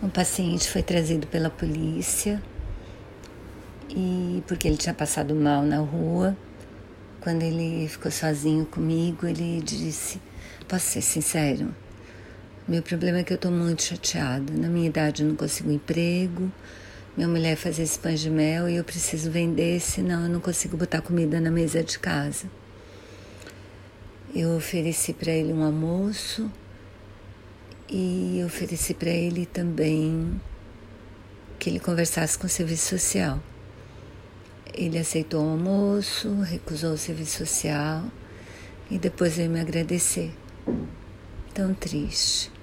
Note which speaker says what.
Speaker 1: Um paciente foi trazido pela polícia e porque ele tinha passado mal na rua. Quando ele ficou sozinho comigo, ele disse: Posso ser sincero? Meu problema é que eu estou muito chateado. Na minha idade eu não consigo emprego. Minha mulher faz esse pães de mel e eu preciso vender, senão eu não consigo botar comida na mesa de casa. Eu ofereci para ele um almoço e ofereci para ele também que ele conversasse com o serviço social. Ele aceitou o almoço, recusou o serviço social e depois veio me agradecer. Tão triste.